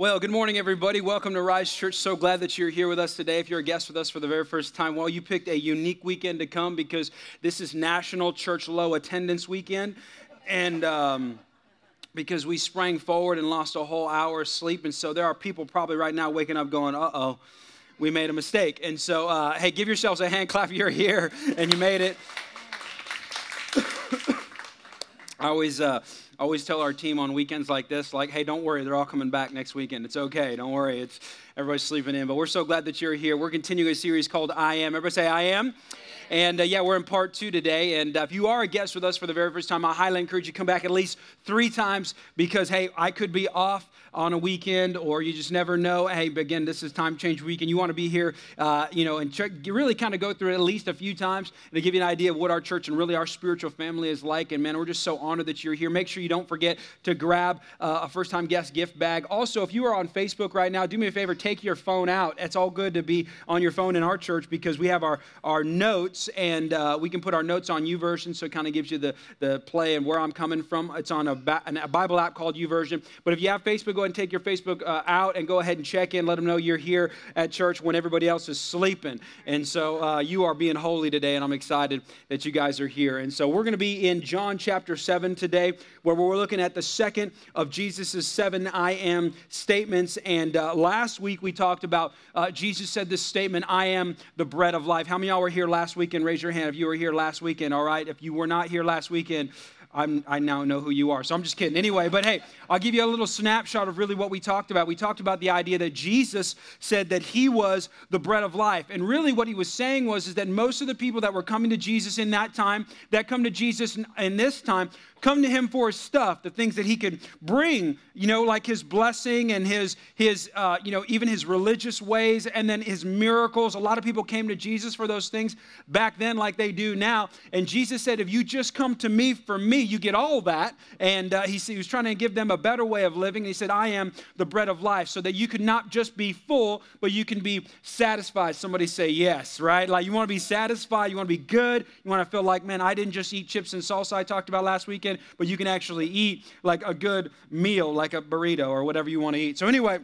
Well, good morning, everybody. Welcome to Rise Church. So glad that you're here with us today. If you're a guest with us for the very first time, well, you picked a unique weekend to come because this is National Church Low Attendance Weekend. And, um, because we sprang forward and lost a whole hour of sleep. And so there are people probably right now waking up going, uh oh, we made a mistake. And so, uh, hey, give yourselves a hand clap you're here and you made it. I always, uh, always tell our team on weekends like this, like, hey, don't worry, they're all coming back next weekend. It's okay, don't worry. It's everybody's sleeping in. But we're so glad that you're here. We're continuing a series called I Am. Everybody say, I Am. And uh, yeah, we're in part two today. And uh, if you are a guest with us for the very first time, I highly encourage you to come back at least three times because, hey, I could be off on a weekend or you just never know. Hey, again, this is time change week and you want to be here, uh, you know, and check, really kind of go through it at least a few times to give you an idea of what our church and really our spiritual family is like. And man, we're just so honored that you're here. Make sure you don't forget to grab uh, a first time guest gift bag. Also, if you are on Facebook right now, do me a favor, take your phone out. It's all good to be on your phone in our church because we have our, our notes and uh, we can put our notes on YouVersion, so it kind of gives you the, the play and where I'm coming from. It's on a, ba- a Bible app called YouVersion. But if you have Facebook, go ahead and take your Facebook uh, out and go ahead and check in. Let them know you're here at church when everybody else is sleeping. And so uh, you are being holy today, and I'm excited that you guys are here. And so we're going to be in John chapter 7 today, where we're looking at the second of Jesus' seven I am statements. And uh, last week we talked about uh, Jesus said this statement, I am the bread of life. How many of y'all were here last weekend, raise your hand if you were here last weekend, all right? If you were not here last weekend, I'm, i now know who you are. So I'm just kidding. Anyway, but hey, I'll give you a little snapshot of really what we talked about. We talked about the idea that Jesus said that he was the bread of life. And really what he was saying was is that most of the people that were coming to Jesus in that time, that come to Jesus in this time, come to him for his stuff, the things that he could bring, you know, like his blessing and his, his uh, you know, even his religious ways and then his miracles. A lot of people came to Jesus for those things back then, like they do now. And Jesus said, if you just come to me for me, you get all that. And uh, he, he was trying to give them a better way of living. And he said, I am the bread of life, so that you could not just be full, but you can be satisfied. Somebody say yes, right? Like you want to be satisfied, you want to be good, you want to feel like, man, I didn't just eat chips and salsa I talked about last weekend but you can actually eat like a good meal, like a burrito or whatever you want to eat. So, anyway,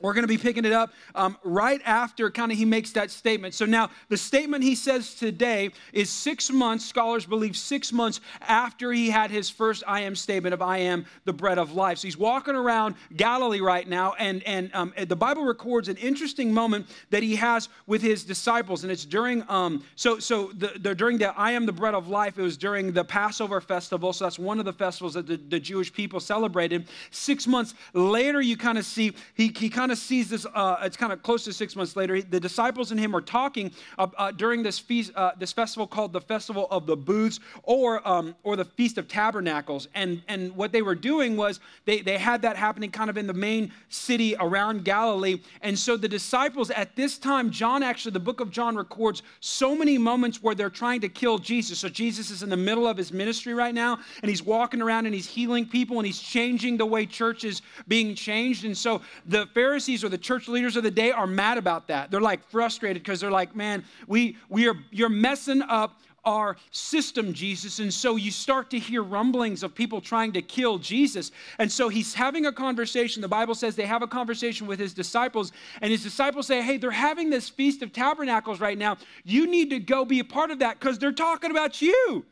we're going to be picking it up um, right after kind of he makes that statement. So now the statement he says today is six months, scholars believe six months after he had his first I am statement of I am the bread of life. So he's walking around Galilee right now, and, and um, the Bible records an interesting moment that he has with his disciples. And it's during, um, so, so the, the, during the I am the bread of life, it was during the Passover festival. So that's one of the festivals that the, the Jewish people celebrated. Six months later, you kind of see, he, he kind of of sees this, uh, it's kind of close to six months later. The disciples and him are talking uh, uh, during this, feast, uh, this festival called the Festival of the Booths or, um, or the Feast of Tabernacles. And, and what they were doing was they, they had that happening kind of in the main city around Galilee. And so the disciples at this time, John actually, the book of John records so many moments where they're trying to kill Jesus. So Jesus is in the middle of his ministry right now, and he's walking around and he's healing people and he's changing the way church is being changed. And so the Pharisees Pharisees or the church leaders of the day are mad about that. They're like frustrated because they're like, man, we, we are, you're messing up our system, Jesus. And so you start to hear rumblings of people trying to kill Jesus. And so he's having a conversation. The Bible says they have a conversation with his disciples, and his disciples say, Hey, they're having this Feast of Tabernacles right now. You need to go be a part of that because they're talking about you.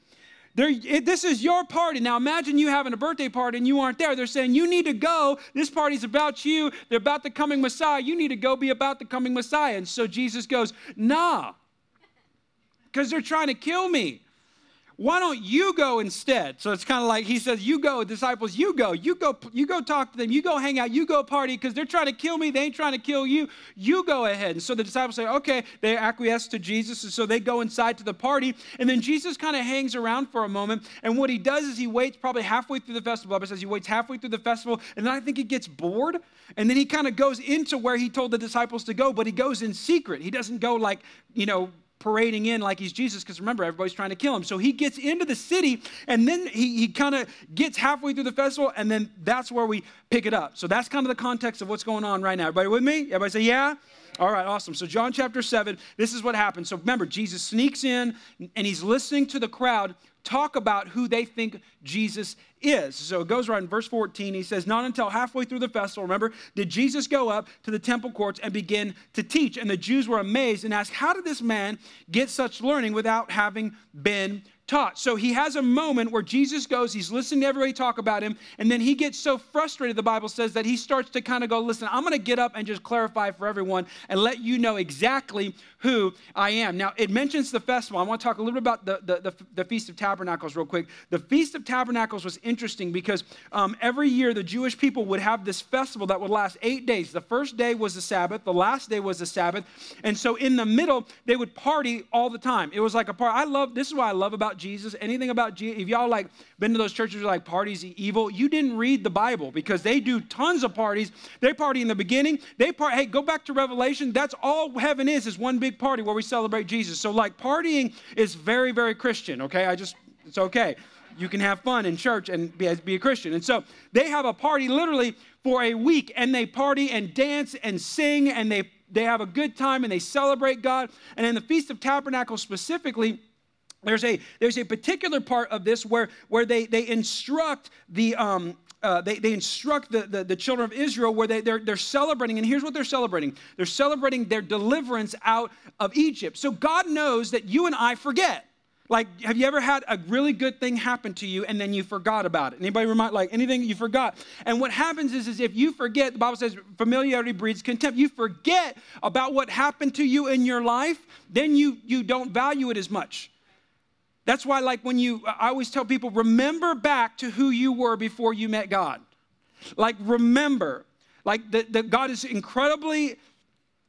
It, this is your party. Now imagine you having a birthday party and you aren't there. They're saying, You need to go. This party's about you. They're about the coming Messiah. You need to go be about the coming Messiah. And so Jesus goes, Nah, because they're trying to kill me. Why don't you go instead? So it's kind of like he says, You go, disciples, you go. You go, you go talk to them, you go hang out, you go party, because they're trying to kill me, they ain't trying to kill you. You go ahead. And so the disciples say, Okay, they acquiesce to Jesus, and so they go inside to the party. And then Jesus kind of hangs around for a moment. And what he does is he waits probably halfway through the festival. Bible says he waits halfway through the festival, and then I think he gets bored. And then he kind of goes into where he told the disciples to go, but he goes in secret. He doesn't go like, you know, parading in like he's Jesus, because remember, everybody's trying to kill him. So he gets into the city, and then he, he kind of gets halfway through the festival, and then that's where we pick it up. So that's kind of the context of what's going on right now. Everybody with me? Everybody say, yeah? All right, awesome. So, John chapter 7, this is what happens. So, remember, Jesus sneaks in and he's listening to the crowd talk about who they think Jesus is. So it goes right in verse 14. He says, Not until halfway through the festival, remember, did Jesus go up to the temple courts and begin to teach. And the Jews were amazed and asked, How did this man get such learning without having been taught. So he has a moment where Jesus goes, he's listening to everybody talk about him, and then he gets so frustrated, the Bible says, that he starts to kind of go, Listen, I'm going to get up and just clarify for everyone and let you know exactly who I am. Now, it mentions the festival. I want to talk a little bit about the, the, the, the Feast of Tabernacles real quick. The Feast of Tabernacles was interesting because um, every year the Jewish people would have this festival that would last eight days. The first day was the Sabbath, the last day was the Sabbath. And so in the middle, they would party all the time. It was like a party. I love, this is what I love about Jesus. Anything about Jesus, if y'all like been to those churches like parties evil, you didn't read the Bible because they do tons of parties. They party in the beginning. They party, hey, go back to Revelation. That's all heaven is, is one big party where we celebrate Jesus. So like partying is very, very Christian, okay? I just, it's okay. You can have fun in church and be, be a Christian. And so they have a party literally for a week and they party and dance and sing and they they have a good time and they celebrate God. And in the Feast of Tabernacles specifically, there's a there's a particular part of this where where they they instruct the um, uh, they, they instruct the, the, the, children of Israel where they, they're, they're celebrating, and here's what they're celebrating they're celebrating their deliverance out of Egypt. So God knows that you and I forget. Like, have you ever had a really good thing happen to you and then you forgot about it? Anybody remind, like anything you forgot? And what happens is, is if you forget, the Bible says familiarity breeds contempt. You forget about what happened to you in your life, then you, you don't value it as much. That's why, like, when you, I always tell people, remember back to who you were before you met God. Like, remember, like, that God is incredibly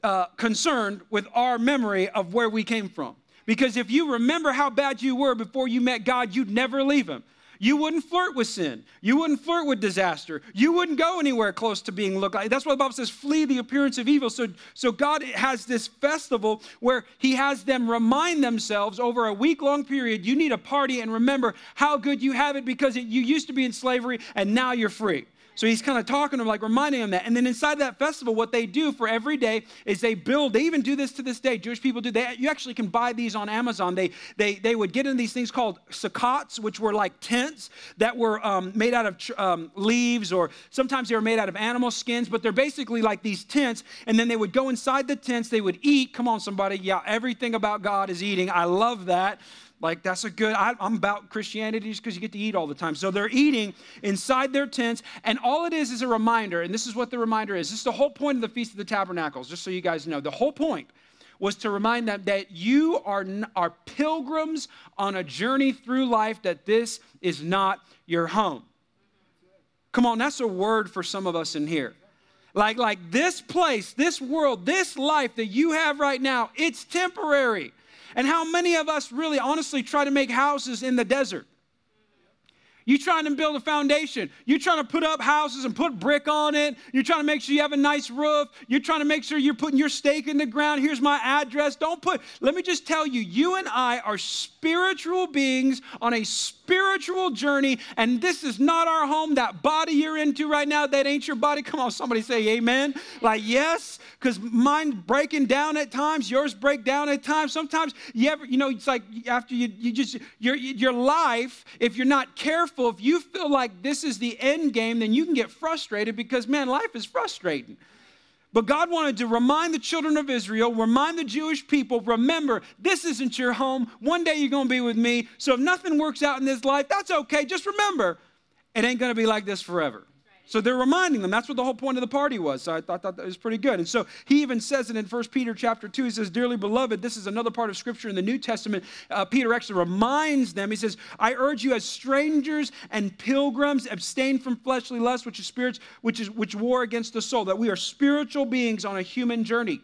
uh, concerned with our memory of where we came from. Because if you remember how bad you were before you met God, you'd never leave Him. You wouldn't flirt with sin. You wouldn't flirt with disaster. You wouldn't go anywhere close to being looked like. That's why the Bible says, flee the appearance of evil. So, so God has this festival where He has them remind themselves over a week long period you need a party and remember how good you have it because it, you used to be in slavery and now you're free. So he's kind of talking to them, like reminding them that. And then inside that festival, what they do for every day is they build, they even do this to this day. Jewish people do. They, you actually can buy these on Amazon. They, they, they would get in these things called sukkots, which were like tents that were um, made out of um, leaves, or sometimes they were made out of animal skins, but they're basically like these tents. And then they would go inside the tents, they would eat. Come on, somebody. Yeah, everything about God is eating. I love that. Like, that's a good, I, am about Christianity just because you get to eat all the time. So they're eating inside their tents, and all it is is a reminder, and this is what the reminder is. This is the whole point of the Feast of the Tabernacles, just so you guys know. The whole point was to remind them that you are, are pilgrims on a journey through life, that this is not your home. Come on, that's a word for some of us in here. Like, like this place, this world, this life that you have right now, it's temporary. And how many of us really honestly try to make houses in the desert? You trying to build a foundation. You trying to put up houses and put brick on it. You're trying to make sure you have a nice roof. You're trying to make sure you're putting your stake in the ground. Here's my address. Don't put, let me just tell you, you and I are spiritual beings on a spiritual journey, and this is not our home. That body you're into right now, that ain't your body. Come on, somebody say amen. Like, yes, because mine breaking down at times, yours break down at times. Sometimes you ever, you know, it's like after you, you just, your, your life, if you're not careful, if you feel like this is the end game, then you can get frustrated because, man, life is frustrating. But God wanted to remind the children of Israel, remind the Jewish people, remember, this isn't your home. One day you're going to be with me. So if nothing works out in this life, that's okay. Just remember, it ain't going to be like this forever. So they're reminding them. That's what the whole point of the party was. So I thought, that was pretty good. And so he even says it in 1 Peter chapter 2. He says, Dearly beloved, this is another part of scripture in the New Testament. Uh, Peter actually reminds them. He says, I urge you as strangers and pilgrims, abstain from fleshly lust, which is spirits, which is which war against the soul, that we are spiritual beings on a human journey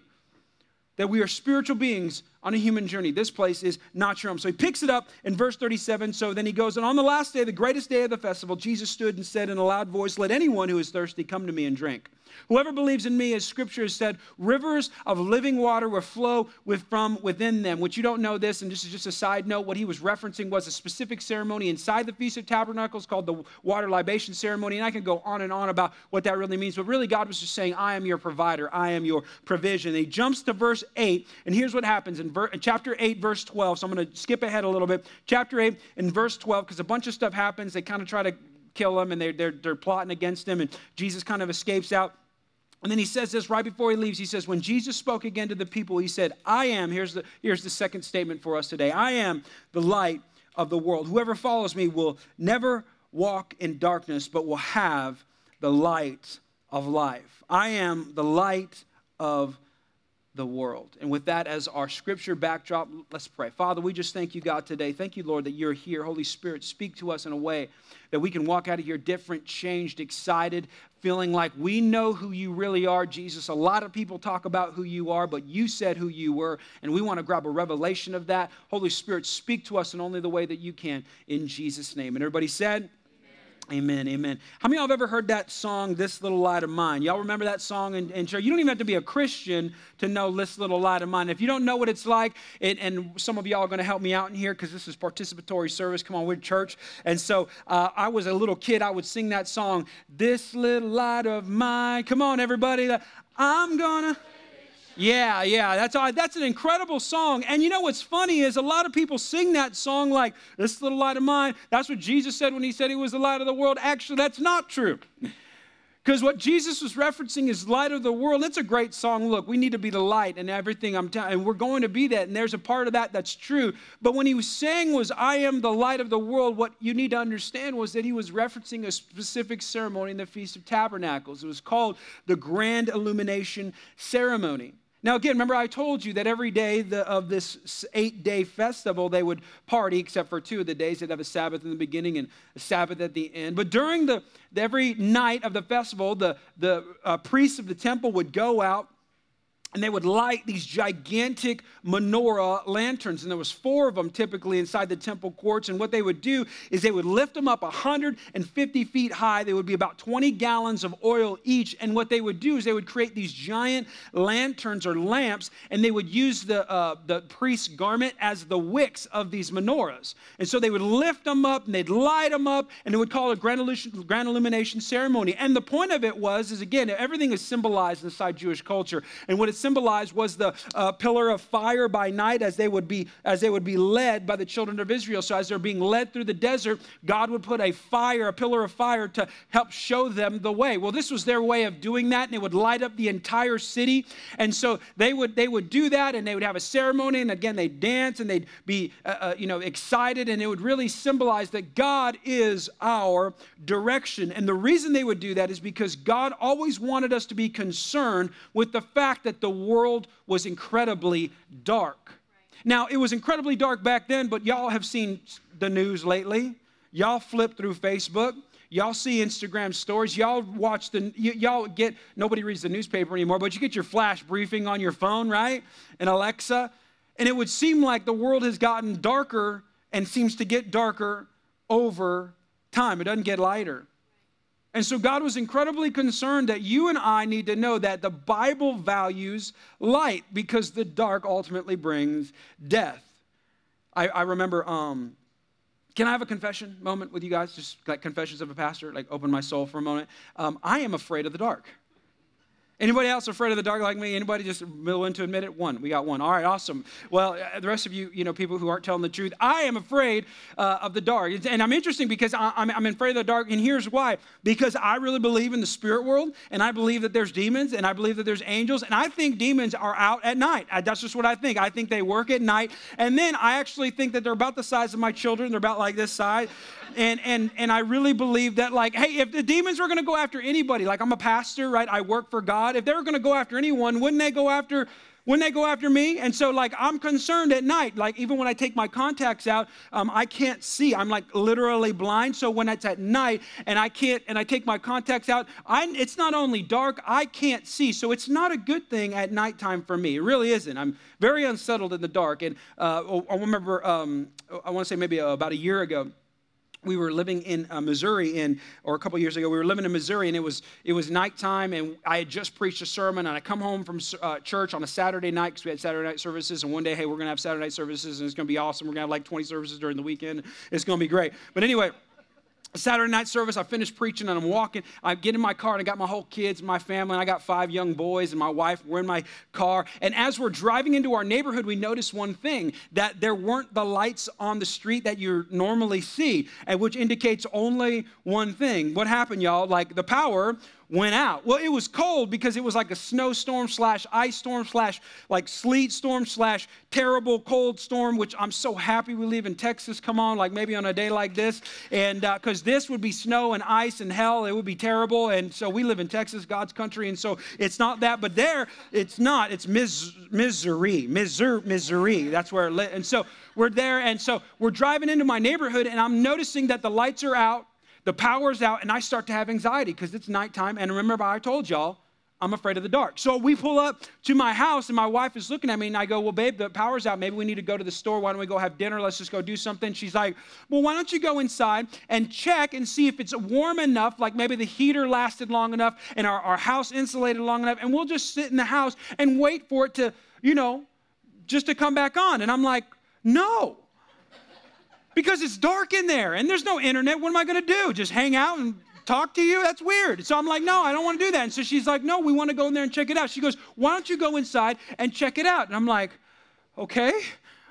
that we are spiritual beings on a human journey. This place is not your home. So he picks it up in verse 37. So then he goes, And on the last day, the greatest day of the festival, Jesus stood and said in a loud voice, Let anyone who is thirsty come to me and drink. Whoever believes in me, as scripture has said, rivers of living water will flow with, from within them. Which you don't know this, and this is just a side note. What he was referencing was a specific ceremony inside the Feast of Tabernacles called the water libation ceremony. And I can go on and on about what that really means. But really, God was just saying, I am your provider, I am your provision. And he jumps to verse 8, and here's what happens in, ver- in chapter 8, verse 12. So I'm going to skip ahead a little bit. Chapter 8, in verse 12, because a bunch of stuff happens. They kind of try to kill him, and they're, they're, they're plotting against him, and Jesus kind of escapes out. And then he says this right before he leaves. He says, When Jesus spoke again to the people, he said, I am, here's the, here's the second statement for us today I am the light of the world. Whoever follows me will never walk in darkness, but will have the light of life. I am the light of the world. And with that as our scripture backdrop, let's pray. Father, we just thank you, God, today. Thank you, Lord, that you're here. Holy Spirit, speak to us in a way that we can walk out of here different, changed, excited, feeling like we know who you really are, Jesus. A lot of people talk about who you are, but you said who you were, and we want to grab a revelation of that. Holy Spirit, speak to us in only the way that you can in Jesus' name. And everybody said, Amen, amen. How many of y'all have ever heard that song, This Little Light of Mine? Y'all remember that song in, in, church? You don't even have to be a Christian to know This Little Light of Mine. If you don't know what it's like, it, and some of y'all are going to help me out in here because this is participatory service. Come on, we're church. And so uh, I was a little kid, I would sing that song, This Little Light of Mine. Come on, everybody. I'm going to yeah, yeah, that's that's an incredible song. And you know what's funny is a lot of people sing that song like this little light of mine. That's what Jesus said when he said he was the light of the world. Actually, that's not true. Because what Jesus was referencing is light of the world. It's a great song. Look, we need to be the light and everything I'm telling, and we're going to be that. And there's a part of that that's true. But when he was saying was, I am the light of the world, what you need to understand was that he was referencing a specific ceremony in the Feast of Tabernacles. It was called the Grand Illumination Ceremony. Now, again, remember I told you that every day of this eight day festival, they would party, except for two of the days. They'd have a Sabbath in the beginning and a Sabbath at the end. But during the, every night of the festival, the, the uh, priests of the temple would go out and they would light these gigantic menorah lanterns. And there was four of them typically inside the temple courts. And what they would do is they would lift them up 150 feet high. They would be about 20 gallons of oil each. And what they would do is they would create these giant lanterns or lamps and they would use the, uh, the priest's garment as the wicks of these menorahs. And so they would lift them up and they'd light them up and they would call it a grand illumination, grand illumination ceremony. And the point of it was is again everything is symbolized inside jewish culture. And what it's symbolized was the uh, pillar of fire by night as they would be as they would be led by the children of Israel. So as they're being led through the desert, God would put a fire, a pillar of fire to help show them the way. Well, this was their way of doing that, and it would light up the entire city. And so they would they would do that, and they would have a ceremony, and again they'd dance and they'd be uh, uh, you know excited, and it would really symbolize that God is our direction. And the reason they would do that is because God always wanted us to be concerned with the fact that the world was incredibly dark. Now, it was incredibly dark back then, but y'all have seen the news lately. Y'all flip through Facebook. Y'all see Instagram stories. Y'all watch the, y- y'all get, nobody reads the newspaper anymore, but you get your flash briefing on your phone, right? And Alexa. And it would seem like the world has gotten darker and seems to get darker over time. It doesn't get lighter. And so God was incredibly concerned that you and I need to know that the Bible values light because the dark ultimately brings death. I, I remember, um, can I have a confession moment with you guys? Just like confessions of a pastor, like open my soul for a moment. Um, I am afraid of the dark. Anybody else afraid of the dark like me? Anybody just willing to admit it? One. We got one. All right, awesome. Well, uh, the rest of you, you know, people who aren't telling the truth, I am afraid uh, of the dark. And I'm interesting because I, am I'm afraid of the dark, and here's why. Because I really believe in the spirit world, and I believe that there's demons, and I believe that there's angels, and I think demons are out at night. I, that's just what I think. I think they work at night. And then I actually think that they're about the size of my children. They're about like this size. And, and, and I really believe that, like, hey, if the demons were going to go after anybody, like I'm a pastor, right? I work for God. If they were going to go after anyone, wouldn't they go after wouldn't they go after me? And so, like, I'm concerned at night. Like, even when I take my contacts out, um, I can't see. I'm like literally blind. So when it's at night and I can't, and I take my contacts out, I, it's not only dark, I can't see. So it's not a good thing at nighttime for me. It really isn't. I'm very unsettled in the dark. And uh, I remember, um, I want to say maybe about a year ago, we were living in uh, Missouri in, or a couple years ago, we were living in Missouri and it was, it was nighttime and I had just preached a sermon and I come home from uh, church on a Saturday night because we had Saturday night services and one day, hey, we're going to have Saturday night services and it's going to be awesome. We're going to have like 20 services during the weekend. It's going to be great. But anyway, Saturday night service, I finished preaching and I'm walking. I get in my car and I got my whole kids, my family, and I got five young boys and my wife. We're in my car. And as we're driving into our neighborhood, we noticed one thing that there weren't the lights on the street that you normally see, and which indicates only one thing. What happened, y'all? Like the power went out. Well, it was cold because it was like a snowstorm slash ice storm slash like sleet storm slash terrible cold storm, which I'm so happy we live in Texas. Come on, like maybe on a day like this. And because uh, this would be snow and ice and hell, it would be terrible. And so we live in Texas, God's country. And so it's not that, but there it's not. It's mis- Missouri, Missouri. That's where it lit. And so we're there. And so we're driving into my neighborhood and I'm noticing that the lights are out the power's out, and I start to have anxiety because it's nighttime. And remember, I told y'all, I'm afraid of the dark. So we pull up to my house, and my wife is looking at me, and I go, Well, babe, the power's out. Maybe we need to go to the store. Why don't we go have dinner? Let's just go do something. She's like, Well, why don't you go inside and check and see if it's warm enough, like maybe the heater lasted long enough and our, our house insulated long enough, and we'll just sit in the house and wait for it to, you know, just to come back on. And I'm like, No because it's dark in there and there's no internet. What am I going to do? Just hang out and talk to you? That's weird. So I'm like, no, I don't want to do that. And so she's like, no, we want to go in there and check it out. She goes, why don't you go inside and check it out? And I'm like, okay,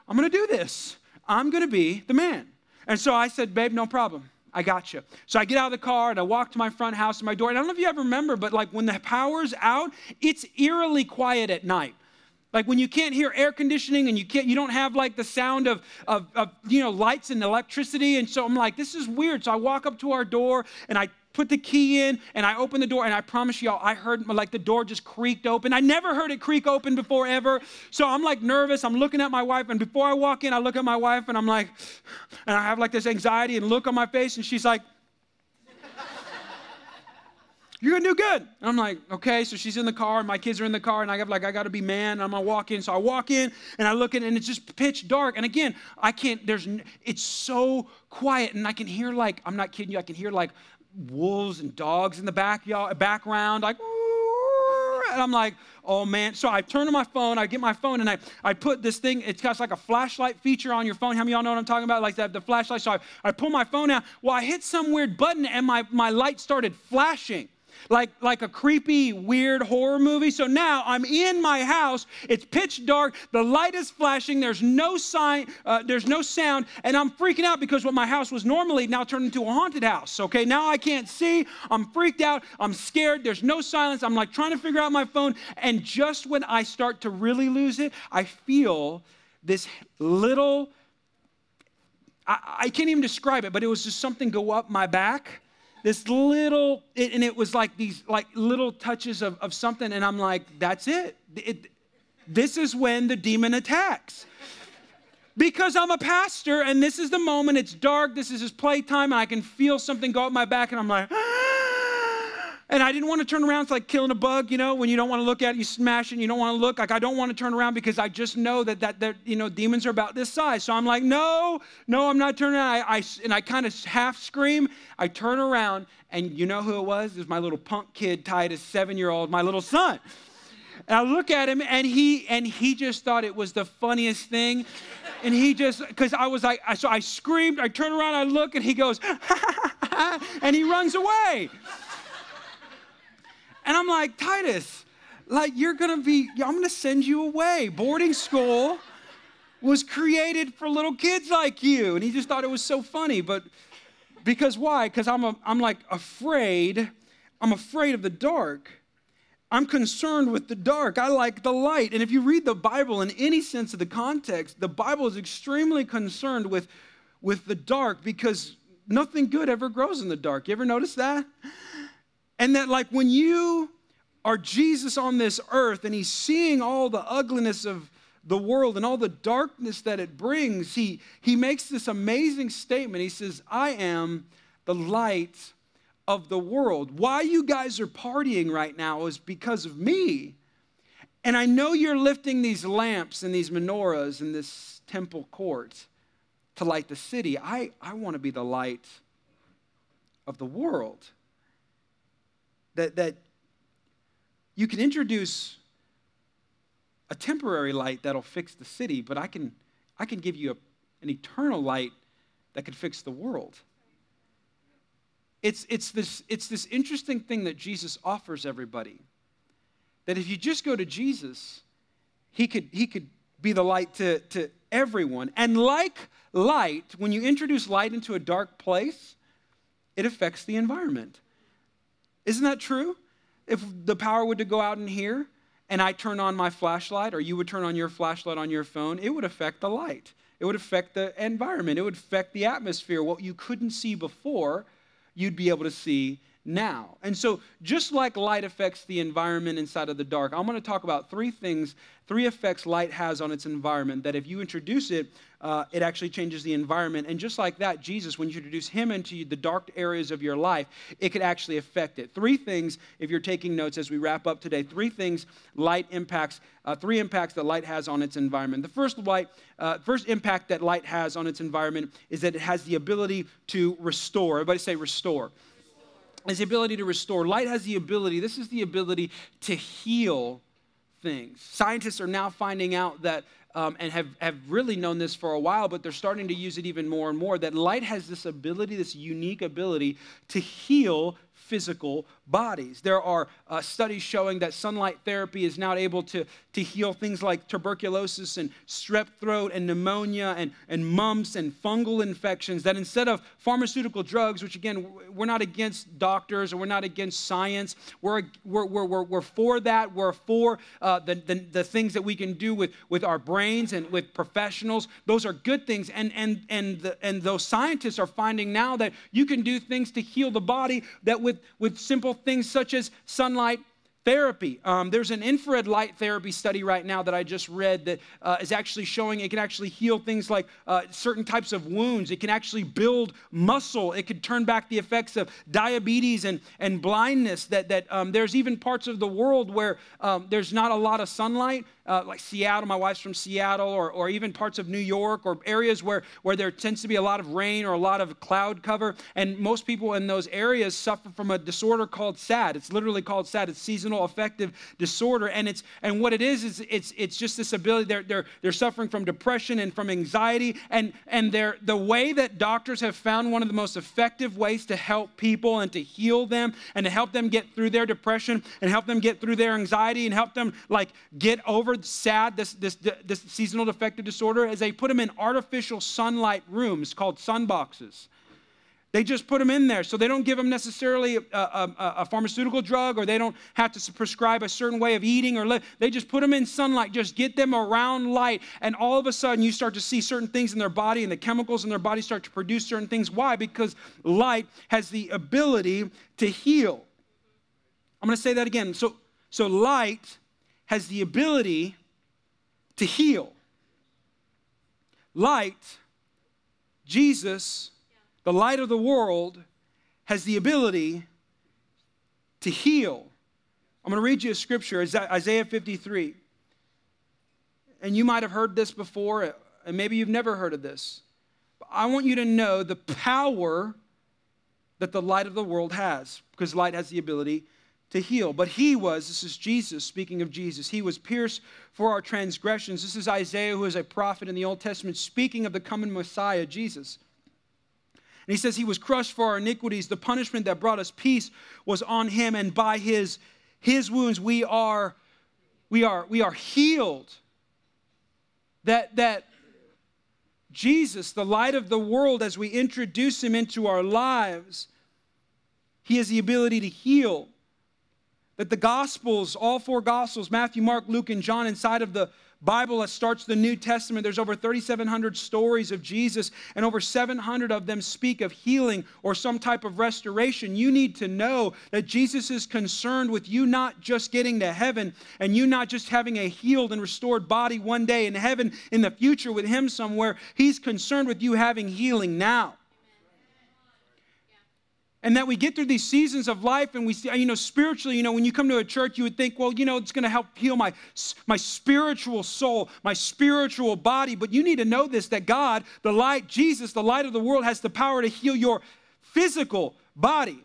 I'm going to do this. I'm going to be the man. And so I said, babe, no problem. I got you. So I get out of the car and I walk to my front house and my door. And I don't know if you ever remember, but like when the power's out, it's eerily quiet at night. Like when you can't hear air conditioning and you can't, you don't have like the sound of, of, of, you know, lights and electricity. And so I'm like, this is weird. So I walk up to our door and I put the key in and I open the door and I promise y'all, I heard like the door just creaked open. I never heard it creak open before ever. So I'm like nervous. I'm looking at my wife. And before I walk in, I look at my wife and I'm like, and I have like this anxiety and look on my face. And she's like, you're gonna do good. And I'm like, okay. So she's in the car, and my kids are in the car, and I got like, I gotta be man. And I'm gonna walk in. So I walk in, and I look in, and it's just pitch dark. And again, I can't. There's, it's so quiet, and I can hear like, I'm not kidding you. I can hear like wolves and dogs in the back, y'all, background, like. And I'm like, oh man. So I turn to my phone, I get my phone, and I, I put this thing, it's got like a flashlight feature on your phone. How many y'all know what I'm talking about? Like that, the flashlight. So I, I pull my phone out. Well, I hit some weird button, and my, my light started flashing like, like a creepy, weird horror movie. So now I'm in my house. It's pitch dark. The light is flashing. There's no sign. Uh, there's no sound, and I'm freaking out because what my house was normally now turned into a haunted house. Okay, now I can't see. I'm freaked out. I'm scared. There's no silence. I'm like trying to figure out my phone, and just when I start to really lose it, I feel this little. I, I can't even describe it, but it was just something go up my back this little, it, and it was like these like little touches of, of something, and I'm like, that's it. it. This is when the demon attacks. Because I'm a pastor, and this is the moment, it's dark, this is his playtime, and I can feel something go up my back, and I'm like, and I didn't want to turn around. It's like killing a bug, you know, when you don't want to look at it, you smash it, you don't want to look. Like, I don't want to turn around because I just know that, that, that you know, demons are about this size. So I'm like, no, no, I'm not turning around. I, I, and I kind of half scream. I turn around, and you know who it was? It was my little punk kid, Titus, seven year old, my little son. And I look at him, and he and he just thought it was the funniest thing. And he just, because I was like, so I screamed, I turn around, I look, and he goes, and he runs away. And I'm like, Titus, like you're gonna be, I'm gonna send you away. Boarding school was created for little kids like you. And he just thought it was so funny. But because why? Because I'm, I'm like afraid. I'm afraid of the dark. I'm concerned with the dark. I like the light. And if you read the Bible in any sense of the context, the Bible is extremely concerned with, with the dark because nothing good ever grows in the dark. You ever notice that? And that, like, when you are Jesus on this earth and he's seeing all the ugliness of the world and all the darkness that it brings, he, he makes this amazing statement. He says, I am the light of the world. Why you guys are partying right now is because of me. And I know you're lifting these lamps and these menorahs in this temple court to light the city. I, I want to be the light of the world. That, that you can introduce a temporary light that'll fix the city, but I can, I can give you a, an eternal light that could fix the world. It's, it's, this, it's this interesting thing that Jesus offers everybody. That if you just go to Jesus, he could, he could be the light to, to everyone. And like light, when you introduce light into a dark place, it affects the environment. Isn't that true? If the power were to go out in here and I turn on my flashlight, or you would turn on your flashlight on your phone, it would affect the light. It would affect the environment. It would affect the atmosphere. What you couldn't see before, you'd be able to see now. And so, just like light affects the environment inside of the dark, I'm going to talk about three things, three effects light has on its environment that if you introduce it, uh, it actually changes the environment. And just like that, Jesus, when you introduce him into the dark areas of your life, it could actually affect it. Three things, if you're taking notes as we wrap up today, three things light impacts, uh, three impacts that light has on its environment. The first light, uh, first impact that light has on its environment is that it has the ability to restore. Everybody say restore is the ability to restore. Light has the ability, this is the ability to heal things. Scientists are now finding out that, um, and have, have really known this for a while, but they're starting to use it even more and more, that light has this ability, this unique ability to heal physical bodies. There are uh, studies showing that sunlight therapy is now able to, to heal things like tuberculosis and strep throat and pneumonia and, and mumps and fungal infections. That instead of pharmaceutical drugs, which again, we're not against doctors or we're not against science, we're, we're, we're, we're, for that. We're for uh, the, the, the things that we can do with, with our brains and with professionals. Those are good things. And, and, and, the, and those scientists are finding now that you can do things to heal the body that with, with simple things such as sunlight therapy. Um, there's an infrared light therapy study right now that I just read that uh, is actually showing it can actually heal things like uh, certain types of wounds. It can actually build muscle. It could turn back the effects of diabetes and, and blindness. That, that um, there's even parts of the world where um, there's not a lot of sunlight, uh, like Seattle, my wife's from Seattle, or, or even parts of New York, or areas where, where there tends to be a lot of rain or a lot of cloud cover. And most people in those areas suffer from a disorder called SAD. It's literally called SAD. It's seasonal affective disorder. And it's and what it is is it's it's just this ability. They're they're they're suffering from depression and from anxiety. And and they're the way that doctors have found one of the most effective ways to help people and to heal them and to help them get through their depression and help them get through their anxiety and help them like get over SAD, this, this, this seasonal affective disorder, is they put them in artificial sunlight rooms called sunboxes. They just put them in there. So they don't give them necessarily a, a, a, pharmaceutical drug or they don't have to prescribe a certain way of eating or li- they just put them in sunlight, just get them around light. And all of a sudden you start to see certain things in their body and the chemicals in their body start to produce certain things. Why? Because light has the ability to heal. I'm going to say that again. So, so light has the ability to heal. Light, Jesus, the light of the world, has the ability to heal. I'm going to read you a scripture, Isaiah 53. And you might have heard this before, and maybe you've never heard of this. But I want you to know the power that the light of the world has, because light has the ability to heal. But he was, this is Jesus, speaking of Jesus, he was pierced for our transgressions. This is Isaiah, who is a prophet in the Old Testament, speaking of the coming Messiah, Jesus. And he says, He was crushed for our iniquities. The punishment that brought us peace was on him, and by his, his wounds we are, we are, we are healed. That, that Jesus, the light of the world, as we introduce him into our lives, he has the ability to heal that the Gospels, all four Gospels, Matthew, Mark, Luke, and John, inside of the Bible that starts the New Testament, there's over 3,700 stories of Jesus, and over 700 of them speak of healing or some type of restoration. You need to know that Jesus is concerned with you not just getting to heaven and you not just having a healed and restored body one day in heaven in the future with Him somewhere. He's concerned with you having healing now and that we get through these seasons of life and we see you know spiritually you know when you come to a church you would think well you know it's going to help heal my my spiritual soul my spiritual body but you need to know this that god the light jesus the light of the world has the power to heal your physical body.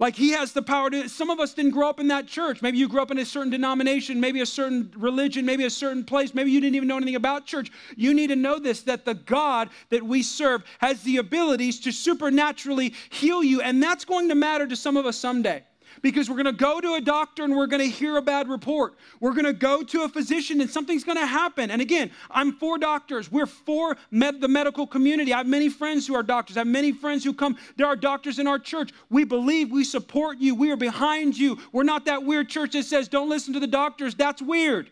Like he has the power to. Some of us didn't grow up in that church. Maybe you grew up in a certain denomination, maybe a certain religion, maybe a certain place. Maybe you didn't even know anything about church. You need to know this that the God that we serve has the abilities to supernaturally heal you. And that's going to matter to some of us someday because we're going to go to a doctor and we're going to hear a bad report. We're going to go to a physician and something's going to happen. And again, I'm for doctors. We're for med- the medical community. I have many friends who are doctors. I have many friends who come. There are doctors in our church. We believe, we support you, we are behind you. We're not that weird church that says, don't listen to the doctors. That's weird.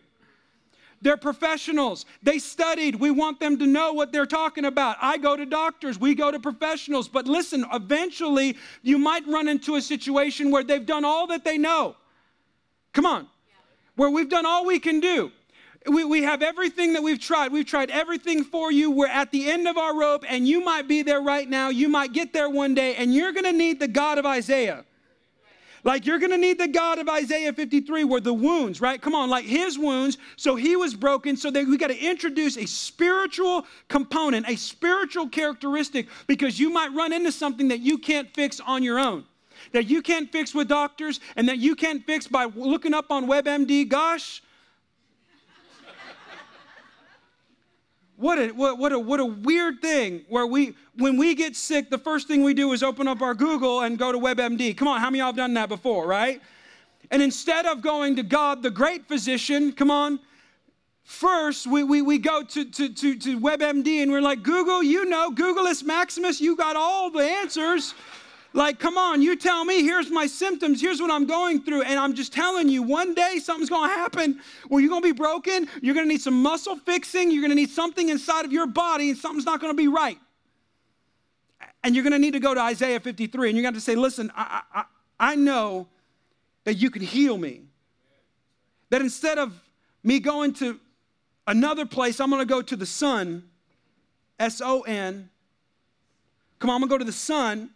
They're professionals. They studied. We want them to know what they're talking about. I go to doctors, we go to professionals. But listen, eventually you might run into a situation where they've done all that they know. Come on. Where we've done all we can do. We, we have everything that we've tried. We've tried everything for you. We're at the end of our rope, and you might be there right now. You might get there one day, and you're going to need the God of Isaiah. Like you're going to need the God of Isaiah 53 where the wounds, right? Come on, like his wounds. So he was broken. So that we got to introduce a spiritual component, a spiritual characteristic, because you might run into something that you can't fix on your own. That you can't fix with doctors and that you can't fix by looking up on WebMD. Gosh, What a, what, what, a, what a weird thing where we, when we get sick, the first thing we do is open up our Google and go to WebMD. Come on, how many of y'all have done that before, right? And instead of going to God, the great physician, come on, first we, we, we go to, to, to, to WebMD and we're like, Google, you know, Googleus Maximus, you got all the answers. Like, come on, you tell me, here's my symptoms, here's what I'm going through. And I'm just telling you, one day something's gonna happen where you're gonna be broken, you're gonna need some muscle fixing, you're gonna need something inside of your body, and something's not gonna be right. And you're gonna need to go to Isaiah 53, and you're gonna have to say, listen, I, I, I know that you can heal me. That instead of me going to another place, I'm gonna go to the Son, S O N. Come on, I'm gonna go to the Son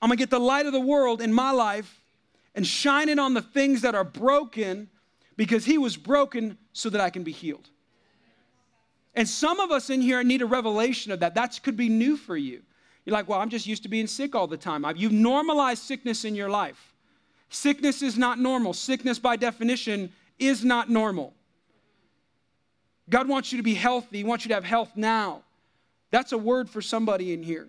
I'm gonna get the light of the world in my life and shine it on the things that are broken because he was broken so that I can be healed. And some of us in here need a revelation of that. That could be new for you. You're like, well, I'm just used to being sick all the time. You've normalized sickness in your life. Sickness is not normal. Sickness, by definition, is not normal. God wants you to be healthy, He wants you to have health now. That's a word for somebody in here.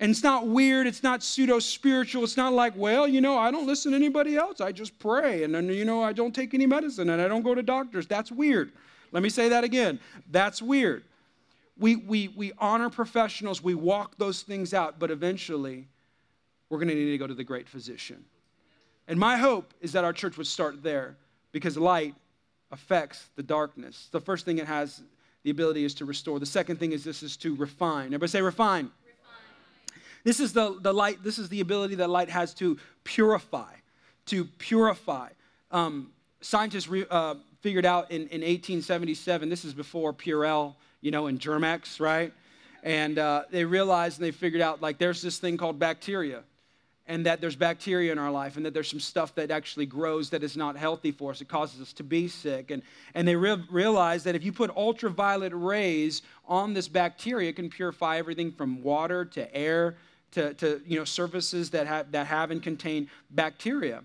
And it's not weird, it's not pseudo spiritual. It's not like, well, you know, I don't listen to anybody else. I just pray. And then, you know, I don't take any medicine and I don't go to doctors. That's weird. Let me say that again. That's weird. We, we, we honor professionals, we walk those things out, but eventually we're going to need to go to the great physician. And my hope is that our church would start there because light affects the darkness. The first thing it has the ability is to restore. The second thing is this is to refine. Everybody say refine. This is the, the light, this is the ability that light has to purify, to purify. Um, scientists re, uh, figured out in, in 1877, this is before Purell, you know, and Germ-X, right? And uh, they realized and they figured out like there's this thing called bacteria and that there's bacteria in our life and that there's some stuff that actually grows that is not healthy for us. It causes us to be sick. And, and they re- realized that if you put ultraviolet rays on this bacteria, it can purify everything from water to air to, to you know, surfaces that have, that have and contain bacteria.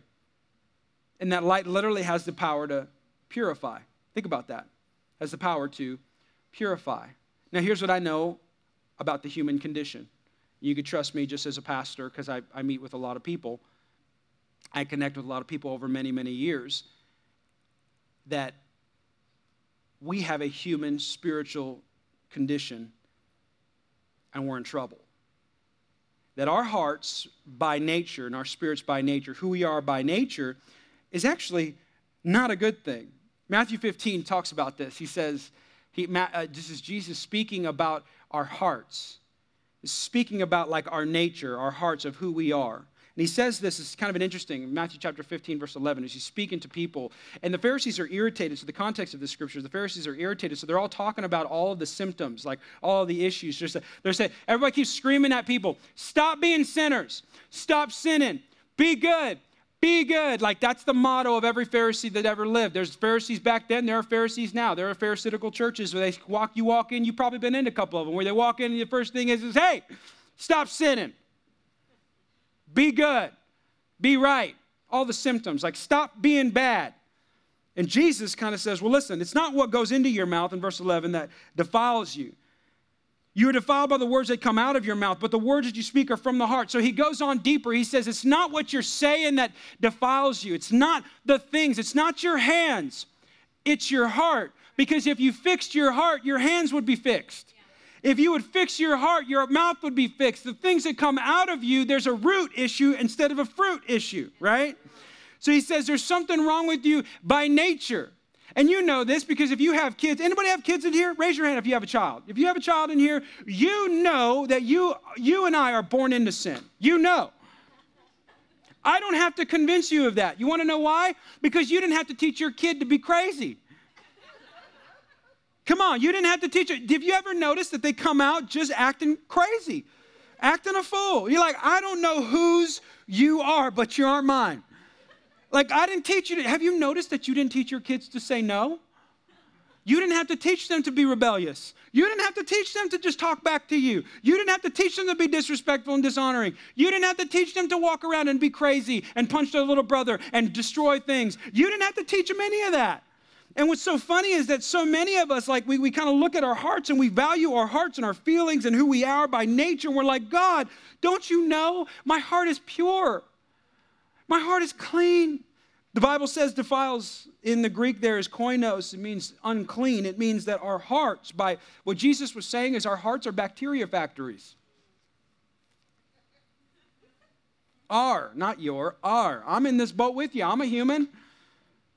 And that light literally has the power to purify. Think about that. Has the power to purify. Now, here's what I know about the human condition. You could trust me just as a pastor because I, I meet with a lot of people. I connect with a lot of people over many, many years. That we have a human spiritual condition and we're in trouble that our hearts by nature and our spirits by nature, who we are by nature, is actually not a good thing. Matthew 15 talks about this. He says, he, uh, this is Jesus speaking about our hearts, speaking about like our nature, our hearts of who we are. And he says this is kind of an interesting, Matthew chapter 15, verse 11, as he's speaking to people. And the Pharisees are irritated. So, the context of the scriptures, the Pharisees are irritated. So, they're all talking about all of the symptoms, like all of the issues. They're, they're saying, everybody keeps screaming at people, stop being sinners, stop sinning, be good. Be good. Like that's the motto of every Pharisee that ever lived. There's Pharisees back then, there are Pharisees now. There are Pharisaical churches where they walk, you walk in, you've probably been in a couple of them, where they walk in and the first thing is, is hey, stop sinning be good, be right, all the symptoms. Like, stop being bad. And Jesus kind of says, well, listen, it's not what goes into your mouth in verse 11 that defiles you. You are defiled by the words that come out of your mouth, but the words that you speak are from the heart. So he goes on deeper. He says, It's not what you're saying that defiles you. It's not the things. It's not your hands. It's your heart. Because if you fixed your heart, your hands would be fixed. If you would fix your heart, your mouth would be fixed. The things that come out of you, there's a root issue instead of a fruit issue, right? So he says there's something wrong with you by nature. And you know this because if you have kids, anybody have kids in here? Raise your hand if you have a child. If you have a child in here, you know that you you and I are born into sin. You know. I don't have to convince you of that. You want to know why? Because you didn't have to teach your kid to be crazy. Come on, you didn't have to teach it. Have you ever noticed that they come out just acting crazy, acting a fool? You're like, I don't know whose you are, but you aren't mine. Like, I didn't teach you to, have you noticed that you didn't teach your kids to say no? You didn't have to teach them to be rebellious. You didn't have to teach them to just talk back to you. You didn't have to teach them to be disrespectful and dishonoring. You didn't have to teach them to walk around and be crazy and punch their little brother and destroy things. You didn't have to teach them any of that. And what's so funny is that so many of us, like, we, we kind of look at our hearts and we value our hearts and our feelings and who we are by nature. And we're like, God, don't you know my heart is pure? My heart is clean. The Bible says defiles in the Greek there is koinos. It means unclean. It means that our hearts, by what Jesus was saying, is our hearts are bacteria factories. Are, not your, are. I'm in this boat with you. I'm a human.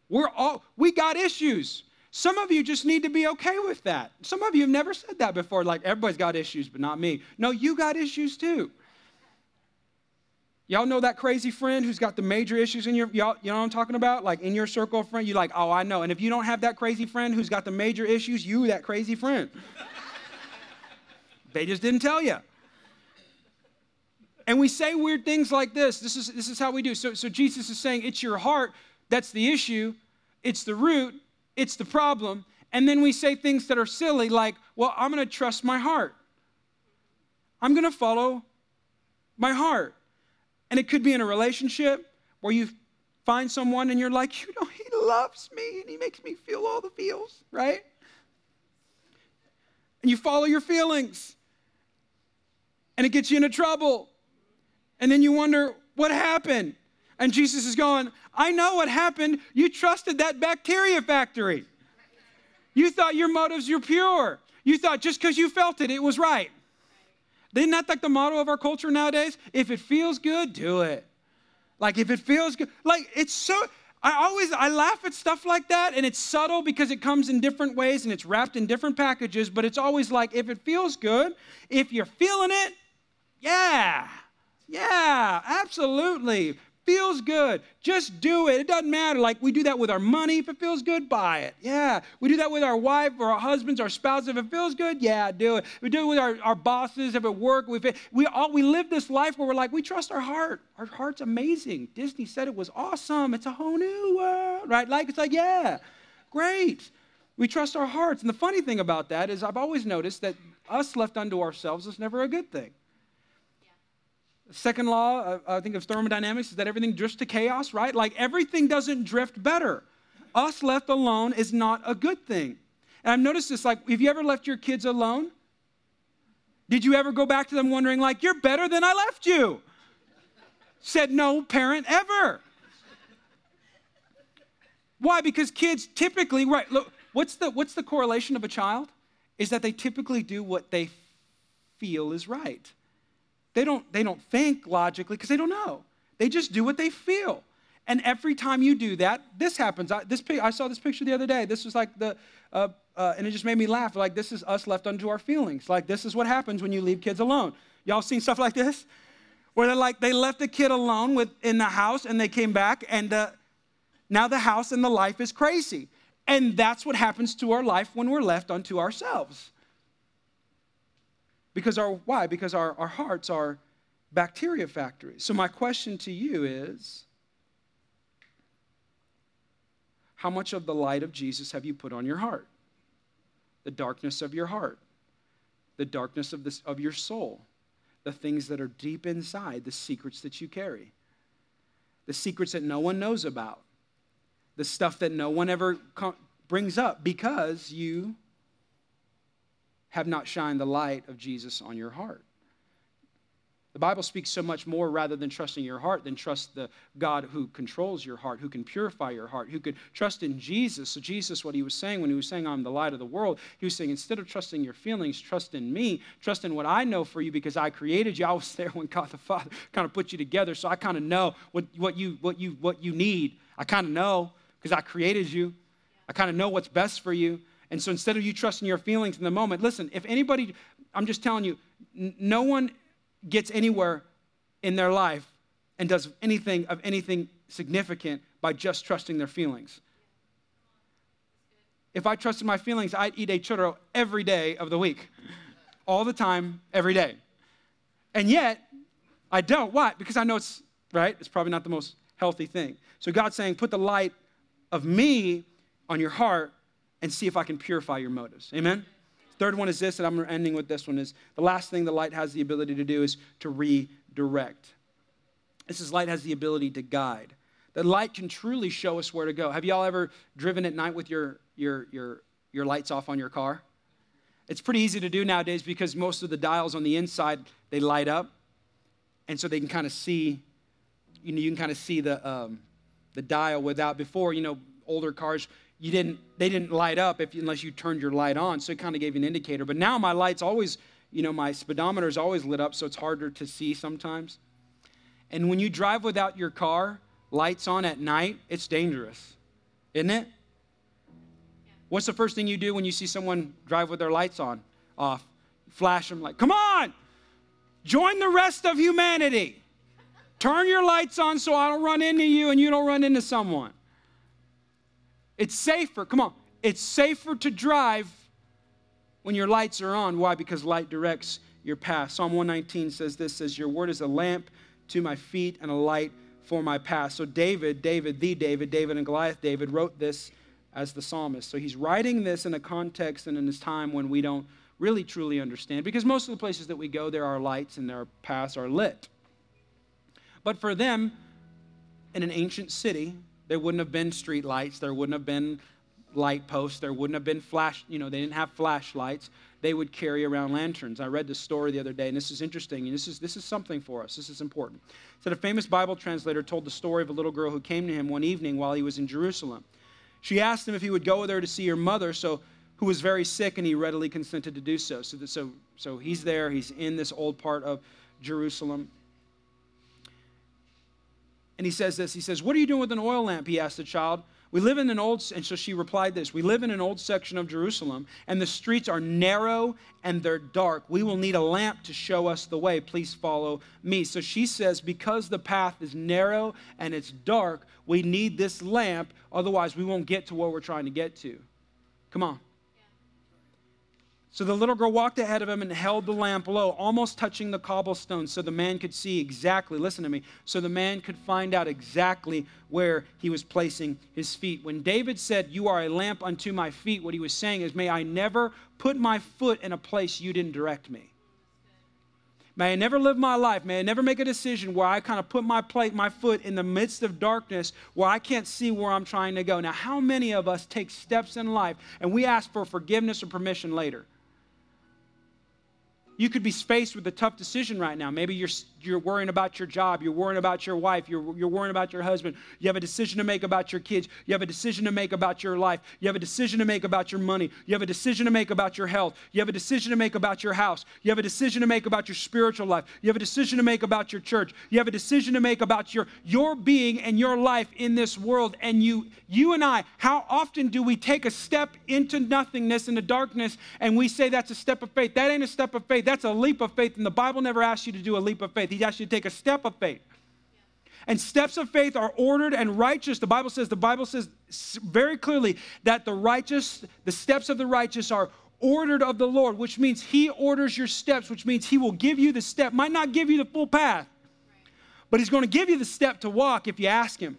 We're all, we got issues. Some of you just need to be okay with that. Some of you have never said that before, like everybody's got issues, but not me. No, you got issues too. Y'all know that crazy friend who's got the major issues in your, y'all, you know what I'm talking about? Like in your circle of friends, you're like, oh, I know. And if you don't have that crazy friend who's got the major issues, you that crazy friend. they just didn't tell you. And we say weird things like this. This is, this is how we do. So, so Jesus is saying it's your heart that's the issue, it's the root, it's the problem. And then we say things that are silly like, well, I'm going to trust my heart. I'm going to follow my heart. And it could be in a relationship where you find someone and you're like, you know, he loves me and he makes me feel all the feels, right? And you follow your feelings and it gets you into trouble. And then you wonder, what happened? And Jesus is going, I know what happened. You trusted that bacteria factory. You thought your motives were pure. You thought just because you felt it, it was right. Isn't that like the motto of our culture nowadays? If it feels good, do it. Like if it feels good, like it's so. I always I laugh at stuff like that, and it's subtle because it comes in different ways and it's wrapped in different packages. But it's always like if it feels good, if you're feeling it, yeah, yeah, absolutely feels good, just do it. It doesn't matter. Like we do that with our money. If it feels good, buy it. Yeah. We do that with our wife or our husbands, our spouses. If it feels good, yeah, do it. We do it with our, our bosses. If it work, we, we, all, we live this life where we're like, we trust our heart. Our heart's amazing. Disney said it was awesome. It's a whole new world, right? Like, it's like, yeah, great. We trust our hearts. And the funny thing about that is I've always noticed that us left unto ourselves is never a good thing. Second law, uh, I think, of thermodynamics is that everything drifts to chaos, right? Like everything doesn't drift better. Us left alone is not a good thing. And I've noticed this like, have you ever left your kids alone? Did you ever go back to them wondering, like, you're better than I left you? Said no parent ever. Why? Because kids typically, right, look, what's the, what's the correlation of a child? Is that they typically do what they feel is right. They don't, they don't think logically because they don't know. They just do what they feel. And every time you do that, this happens. I, this, I saw this picture the other day. This was like the, uh, uh, and it just made me laugh. Like, this is us left unto our feelings. Like, this is what happens when you leave kids alone. Y'all seen stuff like this? Where they're like, they left the kid alone with, in the house and they came back, and uh, now the house and the life is crazy. And that's what happens to our life when we're left unto ourselves. Because our, why? Because our, our hearts are bacteria factories. So, my question to you is how much of the light of Jesus have you put on your heart? The darkness of your heart, the darkness of, this, of your soul, the things that are deep inside, the secrets that you carry, the secrets that no one knows about, the stuff that no one ever brings up because you have not shined the light of Jesus on your heart. The Bible speaks so much more rather than trusting your heart than trust the God who controls your heart, who can purify your heart, who could trust in Jesus. So, Jesus, what he was saying when he was saying, I'm the light of the world, he was saying, instead of trusting your feelings, trust in me, trust in what I know for you because I created you. I was there when God the Father kind of put you together. So I kind of know what, what, you, what, you, what you need. I kind of know because I created you. I kind of know what's best for you. And so instead of you trusting your feelings in the moment, listen, if anybody, I'm just telling you, n- no one gets anywhere in their life and does anything of anything significant by just trusting their feelings. If I trusted my feelings, I'd eat a churro every day of the week, all the time, every day. And yet, I don't. Why? Because I know it's right. It's probably not the most healthy thing. So God's saying, put the light of me on your heart and see if I can purify your motives. Amen? Third one is this, and I'm ending with this one, is the last thing the light has the ability to do is to redirect. This is light has the ability to guide. The light can truly show us where to go. Have y'all ever driven at night with your, your, your, your lights off on your car? It's pretty easy to do nowadays because most of the dials on the inside, they light up. And so they can kind of see, you know, you can kind of see the, um, the dial without, before, you know, older cars, you didn't they didn't light up if, unless you turned your light on so it kind of gave you an indicator. But now my lights always you know my speedometer is always lit up so it's harder to see sometimes. And when you drive without your car lights on at night it's dangerous isn't it? What's the first thing you do when you see someone drive with their lights on off? Flash them like come on! Join the rest of humanity! Turn your lights on so i don't run into you and you don't run into someone it's safer, come on, it's safer to drive when your lights are on. Why? Because light directs your path. Psalm 119 says this says, Your word is a lamp to my feet and a light for my path. So David, David, the David, David and Goliath, David wrote this as the psalmist. So he's writing this in a context and in his time when we don't really truly understand. Because most of the places that we go, there are lights and their paths are lit. But for them, in an ancient city, there wouldn't have been street lights. There wouldn't have been light posts. There wouldn't have been flash, you know, they didn't have flashlights. They would carry around lanterns. I read this story the other day, and this is interesting, and this is, this is something for us. This is important. It said a famous Bible translator told the story of a little girl who came to him one evening while he was in Jerusalem. She asked him if he would go with her to see her mother, so who was very sick, and he readily consented to do so. So, so, so he's there, he's in this old part of Jerusalem. And he says this He says, What are you doing with an oil lamp? He asked the child. We live in an old, and so she replied this We live in an old section of Jerusalem, and the streets are narrow and they're dark. We will need a lamp to show us the way. Please follow me. So she says, Because the path is narrow and it's dark, we need this lamp, otherwise, we won't get to where we're trying to get to. Come on. So the little girl walked ahead of him and held the lamp low, almost touching the cobblestones, so the man could see exactly, listen to me, so the man could find out exactly where he was placing his feet. When David said, You are a lamp unto my feet, what he was saying is, May I never put my foot in a place you didn't direct me. May I never live my life. May I never make a decision where I kind of put my plate, my foot in the midst of darkness where I can't see where I'm trying to go. Now, how many of us take steps in life and we ask for forgiveness or permission later? You could be faced with a tough decision right now. Maybe you're, you're worrying about your job, you're worrying about your wife, you're, you're worrying about your husband, you have a decision to make about your kids, you have a decision to make about your life, you have a decision to make about your money, you have a decision to make about your health, you have a decision to make about your house, you have a decision to make about your spiritual life, you have a decision to make about your church, you have a decision to make about your, your being and your life in this world. And you, you and I, how often do we take a step into nothingness, into darkness, and we say that's a step of faith? That ain't a step of faith that's a leap of faith. And the Bible never asks you to do a leap of faith, He asks you to take a step of faith. And steps of faith are ordered and righteous. The Bible says, the Bible says very clearly that the righteous, the steps of the righteous are ordered of the Lord, which means He orders your steps, which means He will give you the step. Might not give you the full path, but He's going to give you the step to walk if you ask Him.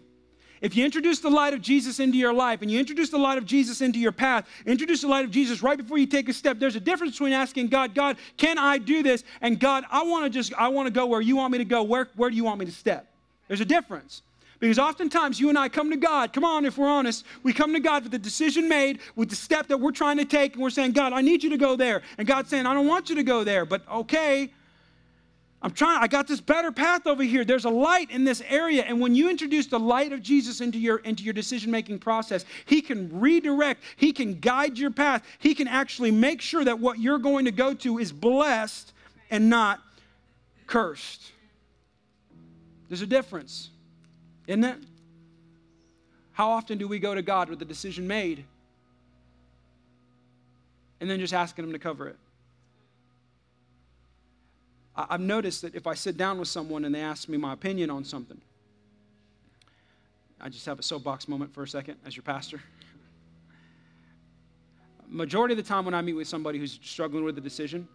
If you introduce the light of Jesus into your life and you introduce the light of Jesus into your path, introduce the light of Jesus right before you take a step, there's a difference between asking God, God, can I do this? And God, I want to just, I want to go where you want me to go. Where, where do you want me to step? There's a difference. Because oftentimes you and I come to God, come on, if we're honest, we come to God with the decision made, with the step that we're trying to take, and we're saying, God, I need you to go there. And God's saying, I don't want you to go there, but okay, I'm trying, I got this better path over here. There's a light in this area. And when you introduce the light of Jesus into your, into your decision making process, He can redirect, He can guide your path, He can actually make sure that what you're going to go to is blessed and not cursed. There's a difference, isn't it? How often do we go to God with a decision made and then just asking Him to cover it? I've noticed that if I sit down with someone and they ask me my opinion on something, I just have a soapbox moment for a second as your pastor. Majority of the time when I meet with somebody who's struggling with a decision,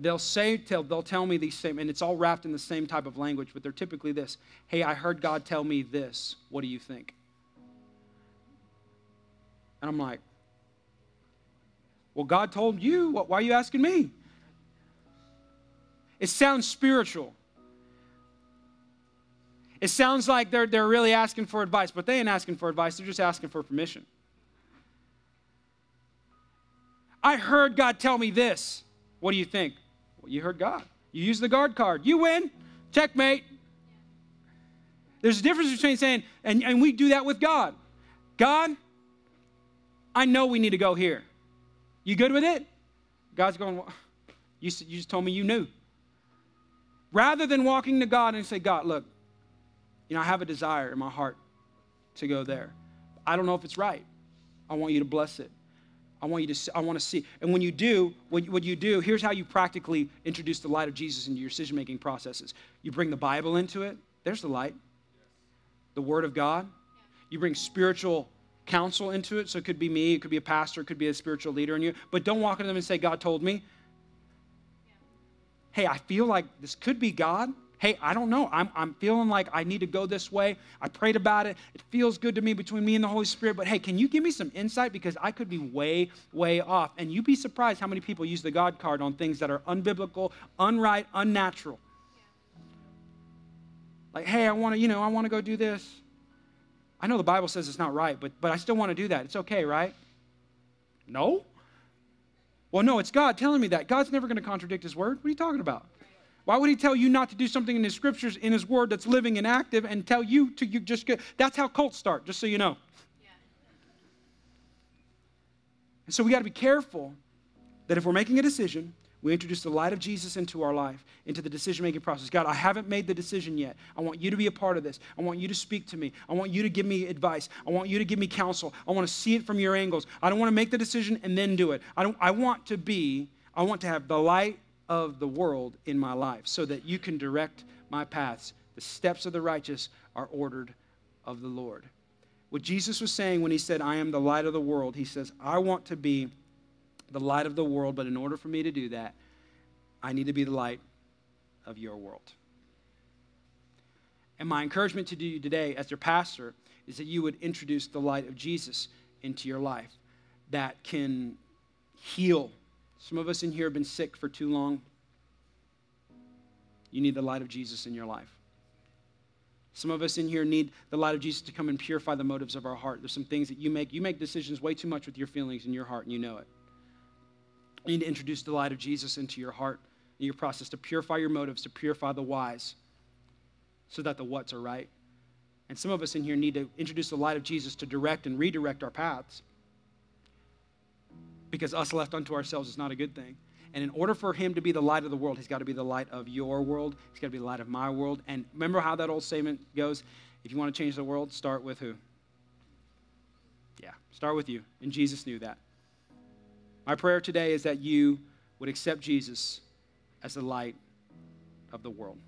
they'll say, tell, they'll tell me these same, and it's all wrapped in the same type of language, but they're typically this Hey, I heard God tell me this. What do you think? And I'm like, Well, God told you. Why are you asking me? It sounds spiritual. It sounds like they're, they're really asking for advice, but they ain't asking for advice, they're just asking for permission. I heard God tell me this. What do you think? Well, you heard God. You use the God card. You win. Checkmate. There's a difference between saying, and, and we do that with God. God, I know we need to go here. You good with it? God's going, well, you, you just told me you knew. Rather than walking to God and say, God, look, you know, I have a desire in my heart to go there. I don't know if it's right. I want you to bless it. I want you to I want to see. And when you do, what, what you do, here's how you practically introduce the light of Jesus into your decision-making processes. You bring the Bible into it. There's the light. The Word of God. You bring spiritual counsel into it. So it could be me, it could be a pastor, it could be a spiritual leader in you. But don't walk into them and say, God told me hey, I feel like this could be God. Hey, I don't know. I'm, I'm feeling like I need to go this way. I prayed about it. It feels good to me between me and the Holy Spirit. But hey, can you give me some insight? Because I could be way, way off. And you'd be surprised how many people use the God card on things that are unbiblical, unright, unnatural. Like, hey, I want to, you know, I want to go do this. I know the Bible says it's not right, but, but I still want to do that. It's okay, right? No? Well, no, it's God telling me that. God's never going to contradict His word. What are you talking about? Why would He tell you not to do something in His scriptures, in His word that's living and active, and tell you to you just get? That's how cults start, just so you know. Yeah. And so we got to be careful that if we're making a decision, we introduce the light of Jesus into our life, into the decision making process. God, I haven't made the decision yet. I want you to be a part of this. I want you to speak to me. I want you to give me advice. I want you to give me counsel. I want to see it from your angles. I don't want to make the decision and then do it. I, don't, I want to be, I want to have the light of the world in my life so that you can direct my paths. The steps of the righteous are ordered of the Lord. What Jesus was saying when he said, I am the light of the world, he says, I want to be the light of the world, but in order for me to do that, I need to be the light of your world. And my encouragement to you today, as your pastor, is that you would introduce the light of Jesus into your life that can heal. Some of us in here have been sick for too long. You need the light of Jesus in your life. Some of us in here need the light of Jesus to come and purify the motives of our heart. There's some things that you make. You make decisions way too much with your feelings in your heart, and you know it. You need to introduce the light of Jesus into your heart, in your process, to purify your motives, to purify the whys, so that the whats are right. And some of us in here need to introduce the light of Jesus to direct and redirect our paths. Because us left unto ourselves is not a good thing. And in order for him to be the light of the world, he's got to be the light of your world. He's got to be the light of my world. And remember how that old statement goes? If you want to change the world, start with who? Yeah, start with you. And Jesus knew that. My prayer today is that you would accept Jesus as the light of the world.